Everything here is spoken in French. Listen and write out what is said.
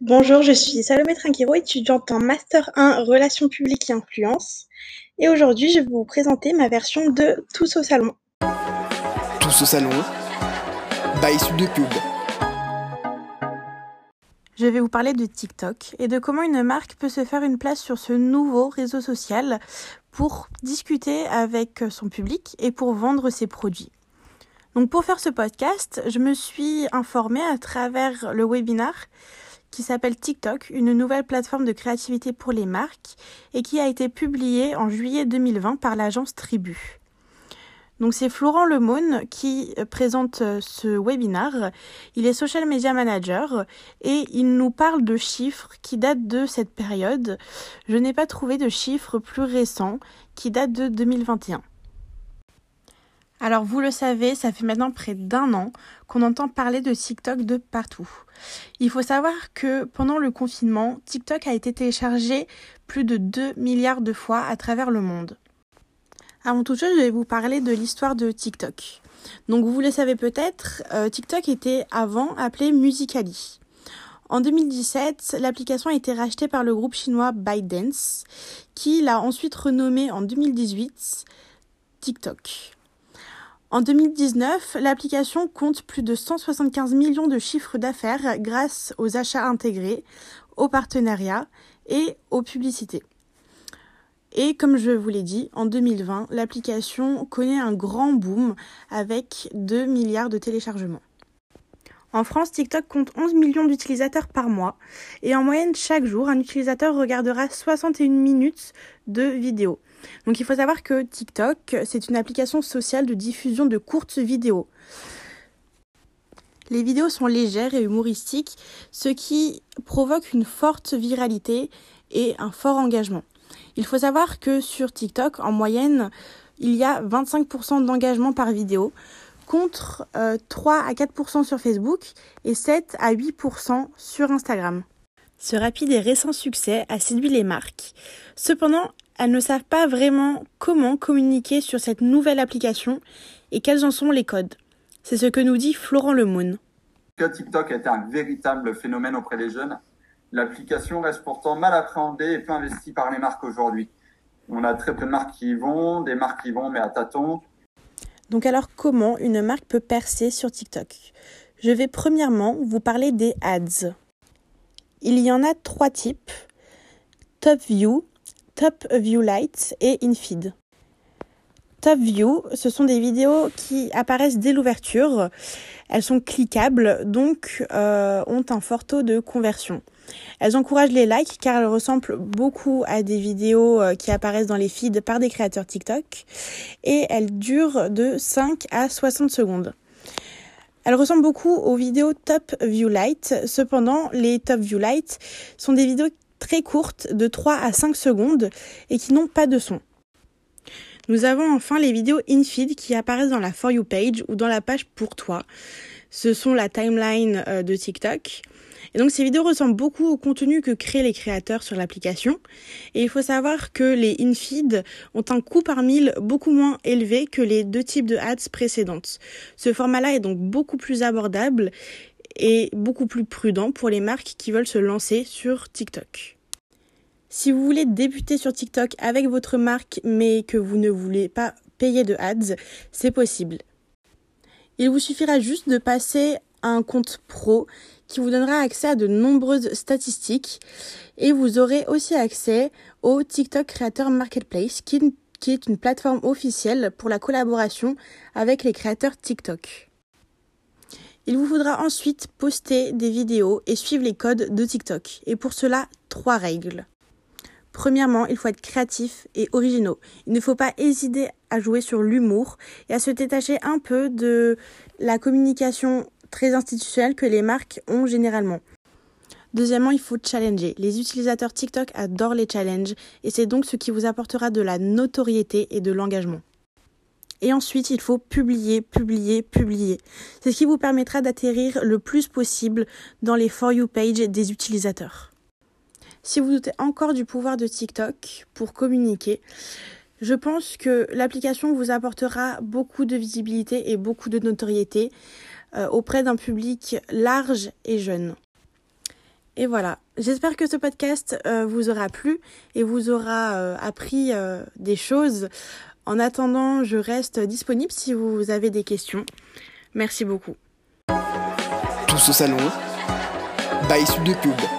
Bonjour, je suis Salomé Trinquero, étudiante en Master 1 Relations publiques et influence. Et aujourd'hui, je vais vous présenter ma version de Tous au salon. Tous au salon, by de pub. Je vais vous parler de TikTok et de comment une marque peut se faire une place sur ce nouveau réseau social pour discuter avec son public et pour vendre ses produits. Donc pour faire ce podcast, je me suis informée à travers le webinar qui s'appelle TikTok, une nouvelle plateforme de créativité pour les marques et qui a été publié en juillet 2020 par l'agence Tribu. Donc c'est Florent Lemone qui euh, présente euh, ce webinar. Il est social media manager et il nous parle de chiffres qui datent de cette période. Je n'ai pas trouvé de chiffres plus récents qui datent de 2021. Alors vous le savez, ça fait maintenant près d'un an qu'on entend parler de TikTok de partout. Il faut savoir que pendant le confinement, TikTok a été téléchargé plus de 2 milliards de fois à travers le monde. Avant toute chose, je vais vous parler de l'histoire de TikTok. Donc vous le savez peut-être, euh, TikTok était avant appelé Musicali. En 2017, l'application a été rachetée par le groupe chinois ByteDance, qui l'a ensuite renommée en 2018 TikTok. En 2019, l'application compte plus de 175 millions de chiffres d'affaires grâce aux achats intégrés, aux partenariats et aux publicités. Et comme je vous l'ai dit, en 2020, l'application connaît un grand boom avec 2 milliards de téléchargements. En France, TikTok compte 11 millions d'utilisateurs par mois et en moyenne chaque jour, un utilisateur regardera 61 minutes de vidéos. Donc il faut savoir que TikTok, c'est une application sociale de diffusion de courtes vidéos. Les vidéos sont légères et humoristiques, ce qui provoque une forte viralité et un fort engagement. Il faut savoir que sur TikTok, en moyenne, il y a 25% d'engagement par vidéo, contre 3 euh, à 4% sur Facebook et 7 à 8% sur Instagram. Ce rapide et récent succès a séduit les marques. Cependant, elles ne savent pas vraiment comment communiquer sur cette nouvelle application et quels en sont les codes. C'est ce que nous dit Florent Lemoine. TikTok a été un véritable phénomène auprès des jeunes. L'application reste pourtant mal appréhendée et peu investie par les marques aujourd'hui. On a très peu de marques qui y vont, des marques qui y vont mais à tâtons. Donc alors comment une marque peut percer sur TikTok? Je vais premièrement vous parler des ads. Il y en a trois types. Top View, Top View Light et InFeed. Top View, ce sont des vidéos qui apparaissent dès l'ouverture. Elles sont cliquables, donc euh, ont un fort taux de conversion. Elles encouragent les likes car elles ressemblent beaucoup à des vidéos euh, qui apparaissent dans les feeds par des créateurs TikTok et elles durent de 5 à 60 secondes. Elles ressemblent beaucoup aux vidéos Top View Light. Cependant, les Top View Light sont des vidéos très courtes de 3 à 5 secondes et qui n'ont pas de son. Nous avons enfin les vidéos in-feed qui apparaissent dans la For You page ou dans la page pour toi. Ce sont la timeline euh, de TikTok. Et donc ces vidéos ressemblent beaucoup au contenu que créent les créateurs sur l'application. Et il faut savoir que les in-feed ont un coût par mille beaucoup moins élevé que les deux types de ads précédentes. Ce format-là est donc beaucoup plus abordable et beaucoup plus prudent pour les marques qui veulent se lancer sur TikTok. Si vous voulez débuter sur TikTok avec votre marque mais que vous ne voulez pas payer de ads, c'est possible. Il vous suffira juste de passer à un compte pro qui vous donnera accès à de nombreuses statistiques et vous aurez aussi accès au TikTok Creator Marketplace qui, est une plateforme officielle pour la collaboration avec les créateurs TikTok. Il vous faudra ensuite poster des vidéos et suivre les codes de TikTok. Et pour cela, trois règles. Premièrement, il faut être créatif et originaux. Il ne faut pas hésiter à jouer sur l'humour et à se détacher un peu de la communication très institutionnelle que les marques ont généralement. Deuxièmement, il faut challenger. Les utilisateurs TikTok adorent les challenges et c'est donc ce qui vous apportera de la notoriété et de l'engagement. Et ensuite, il faut publier, publier, publier. C'est ce qui vous permettra d'atterrir le plus possible dans les For You page des utilisateurs. Si vous doutez encore du pouvoir de TikTok pour communiquer, je pense que l'application vous apportera beaucoup de visibilité et beaucoup de notoriété auprès d'un public large et jeune. Et voilà, j'espère que ce podcast euh, vous aura plu et vous aura euh, appris euh, des choses. En attendant, je reste disponible si vous avez des questions. Merci beaucoup. Tout ce salon, Sud de.